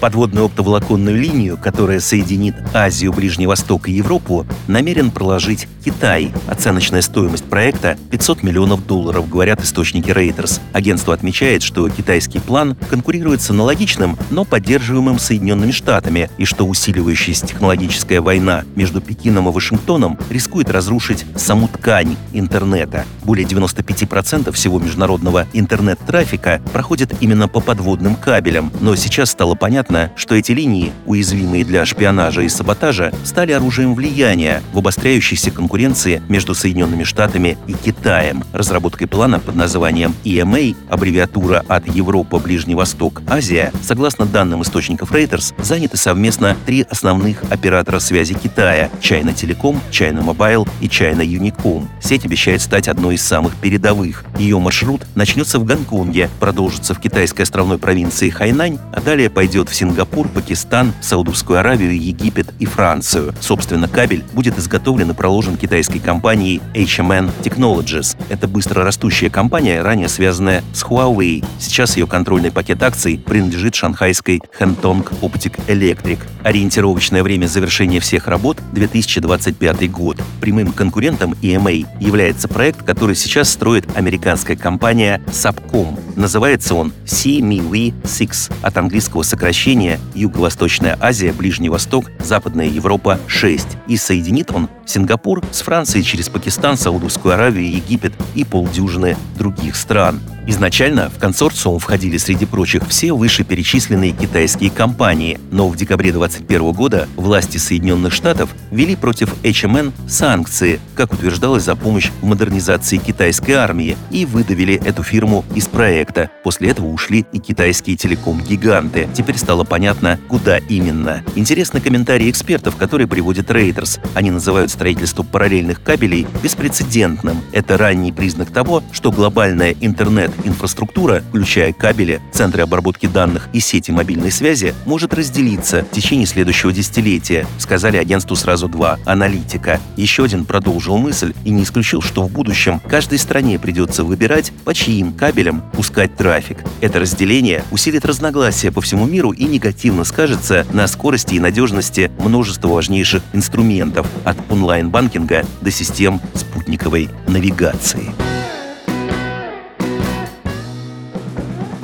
Подводную оптоволоконную линию, которая соединит Азию, Ближний Восток и Европу, намерен проложить Китай. Оценочная стоимость проекта 500 миллионов долларов, говорят источники Reuters. Агентство отмечает, что китайский план конкурирует с аналогичным, но поддерживаемым Соединенными Штатами, и что усиливающаяся технологическая война между Пекином и Вашингтоном рискует разрушить саму ткань интернета. Более 95% всего международного интернет-трафика проходит именно по подводным кабелям, но сейчас стало понятно, Понятно, что эти линии, уязвимые для шпионажа и саботажа, стали оружием влияния в обостряющейся конкуренции между Соединенными Штатами и Китаем. Разработкой плана под названием EMA, аббревиатура от Европа, Ближний Восток, Азия, согласно данным источников Reuters, заняты совместно три основных оператора связи Китая – China Telecom, China Mobile и China Unicom. Сеть обещает стать одной из самых передовых. Ее маршрут начнется в Гонконге, продолжится в китайской островной провинции Хайнань, а далее пойдет в Сингапур, Пакистан, Саудовскую Аравию, Египет и Францию. Собственно, кабель будет изготовлен и проложен китайской компанией HMN Technologies. Это быстро растущая компания, ранее связанная с Huawei. Сейчас ее контрольный пакет акций принадлежит шанхайской Hentong Optic Electric. Ориентировочное время завершения всех работ – 2025 год. Прямым конкурентом EMA является проект, который сейчас строит американская компания Subcom. Называется он CMEV-6 от английского сокращения значение Юго-Восточная Азия, Ближний Восток, Западная Европа 6. И соединит он Сингапур с Францией через Пакистан, Саудовскую Аравию, Египет и полдюжины других стран. Изначально в консорциум входили среди прочих все вышеперечисленные китайские компании, но в декабре 2021 года власти Соединенных Штатов ввели против HMN санкции, как утверждалось, за помощь в модернизации китайской армии и выдавили эту фирму из проекта. После этого ушли и китайские телеком-гиганты. Теперь стало понятно, куда именно. Интересны комментарии экспертов, которые приводит Reuters. Они называют строительство параллельных кабелей беспрецедентным. Это ранний признак того, что глобальная интернет-инфраструктура, включая кабели, центры обработки данных и сети мобильной связи, может разделиться в течение следующего десятилетия, сказали агентству сразу два аналитика. Еще один продолжил мысль и не исключил, что в будущем каждой стране придется выбирать, по чьим кабелям пускать трафик. Это разделение усилит разногласия по всему миру и негативно скажется на скорости и надежности множества важнейших инструментов от онлайн-банкинга до систем спутниковой навигации.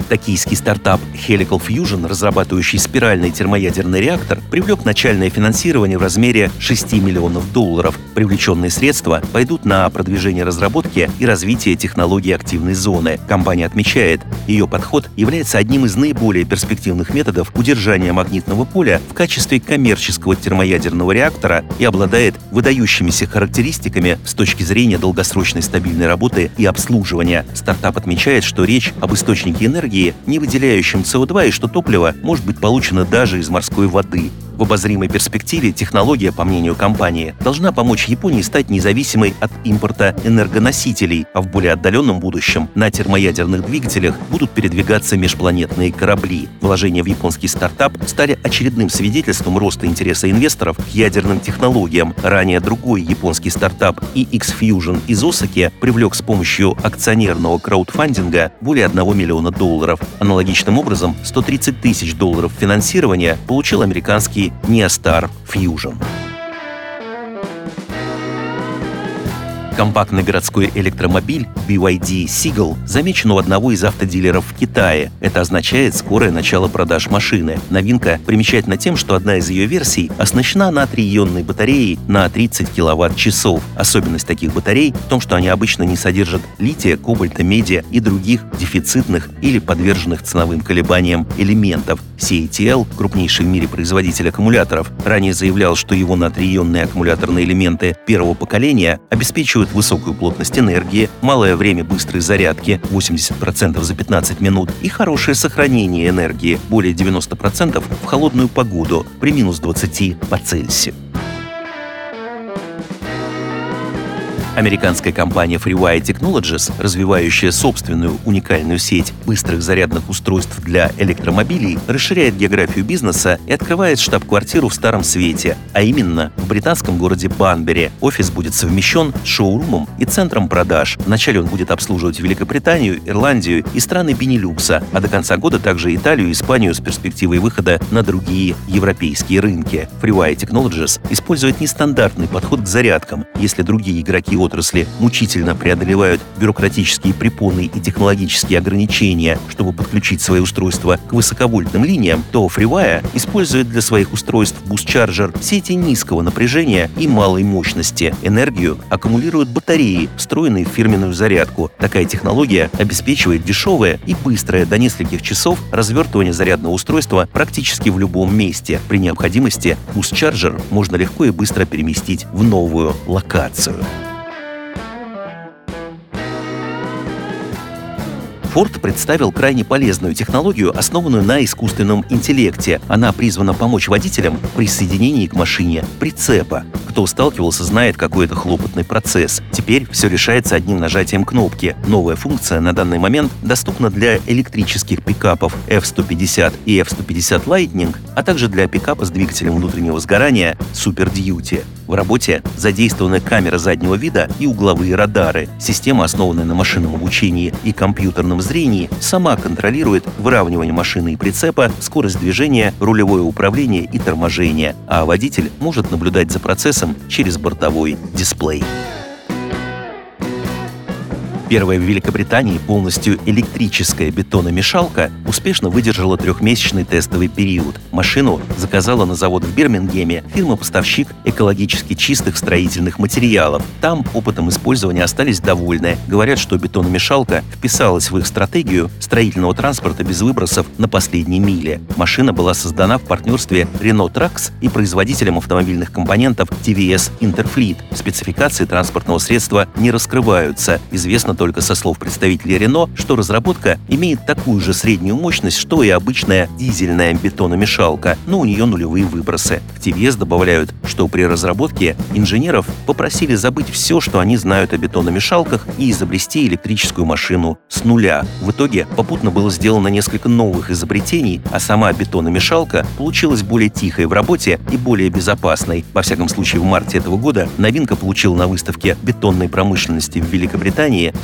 Токийский стартап Helical Fusion, разрабатывающий спиральный термоядерный реактор, привлек начальное финансирование в размере 6 миллионов долларов. Привлеченные средства пойдут на продвижение разработки и развитие технологий активной зоны. Компания отмечает, ее подход является одним из наиболее перспективных методов удержания магнитного поля в качестве коммерческого термоядерного реактора и обладает выдающимися характеристиками с точки зрения долгосрочной стабильной работы и обслуживания. Стартап отмечает, что речь об источнике энергии энергии, не выделяющим СО2, и что топливо может быть получено даже из морской воды. В обозримой перспективе технология, по мнению компании, должна помочь Японии стать независимой от импорта энергоносителей, а в более отдаленном будущем на термоядерных двигателях будут передвигаться межпланетные корабли. Вложения в японский стартап стали очередным свидетельством роста интереса инвесторов к ядерным технологиям. Ранее другой японский стартап EX Fusion из Осаки привлек с помощью акционерного краудфандинга более 1 миллиона долларов. Аналогичным образом 130 тысяч долларов финансирования получил американский Neostar Fusion. Компактный городской электромобиль BYD Seagull замечен у одного из автодилеров в Китае. Это означает скорое начало продаж машины. Новинка примечательна тем, что одна из ее версий оснащена натрий-ионной батареей на 30 киловатт-часов. Особенность таких батарей в том, что они обычно не содержат лития, кобальта, меди и других дефицитных или подверженных ценовым колебаниям элементов. CATL, крупнейший в мире производитель аккумуляторов, ранее заявлял, что его натрий-ионные аккумуляторные элементы первого поколения обеспечивают гарантирует высокую плотность энергии, малое время быстрой зарядки 80% за 15 минут и хорошее сохранение энергии более 90% в холодную погоду при минус 20 по Цельсию. Американская компания FreeWire Technologies, развивающая собственную уникальную сеть быстрых зарядных устройств для электромобилей, расширяет географию бизнеса и открывает штаб-квартиру в Старом Свете, а именно в британском городе Банбери. Офис будет совмещен с шоурумом и центром продаж. Вначале он будет обслуживать Великобританию, Ирландию и страны Бенилюкса, а до конца года также Италию и Испанию с перспективой выхода на другие европейские рынки. FreeWire Technologies использует нестандартный подход к зарядкам. Если другие игроки отрасли мучительно преодолевают бюрократические препоны и технологические ограничения, чтобы подключить свои устройства к высоковольтным линиям, то FreeWire использует для своих устройств бус-чарджер сети низкого напряжения и малой мощности. Энергию аккумулируют батареи, встроенные в фирменную зарядку. Такая технология обеспечивает дешевое и быстрое до нескольких часов развертывание зарядного устройства практически в любом месте. При необходимости бус-чарджер можно легко и быстро переместить в новую локацию. Ford представил крайне полезную технологию, основанную на искусственном интеллекте. Она призвана помочь водителям при соединении к машине прицепа. Кто сталкивался, знает, какой это хлопотный процесс. Теперь все решается одним нажатием кнопки. Новая функция на данный момент доступна для электрических пикапов F-150 и F-150 Lightning, а также для пикапа с двигателем внутреннего сгорания Super Duty. В работе задействованы камера заднего вида и угловые радары. Система, основанная на машинном обучении и компьютерном зрении, сама контролирует выравнивание машины и прицепа, скорость движения, рулевое управление и торможение, а водитель может наблюдать за процессом через бортовой дисплей. Первая в Великобритании полностью электрическая бетономешалка успешно выдержала трехмесячный тестовый период. Машину заказала на завод в Бирмингеме фирма-поставщик экологически чистых строительных материалов. Там опытом использования остались довольны. Говорят, что бетономешалка вписалась в их стратегию строительного транспорта без выбросов на последней миле. Машина была создана в партнерстве Renault Trucks и производителем автомобильных компонентов TVS Interfleet. Спецификации транспортного средства не раскрываются. Известно только со слов представителей Рено, что разработка имеет такую же среднюю мощность, что и обычная дизельная бетономешалка, но у нее нулевые выбросы. В TVS добавляют, что при разработке инженеров попросили забыть все, что они знают о бетономешалках и изобрести электрическую машину с нуля. В итоге попутно было сделано несколько новых изобретений, а сама бетономешалка получилась более тихой в работе и более безопасной. Во всяком случае, в марте этого года новинка получила на выставке бетонной промышленности в Великобритании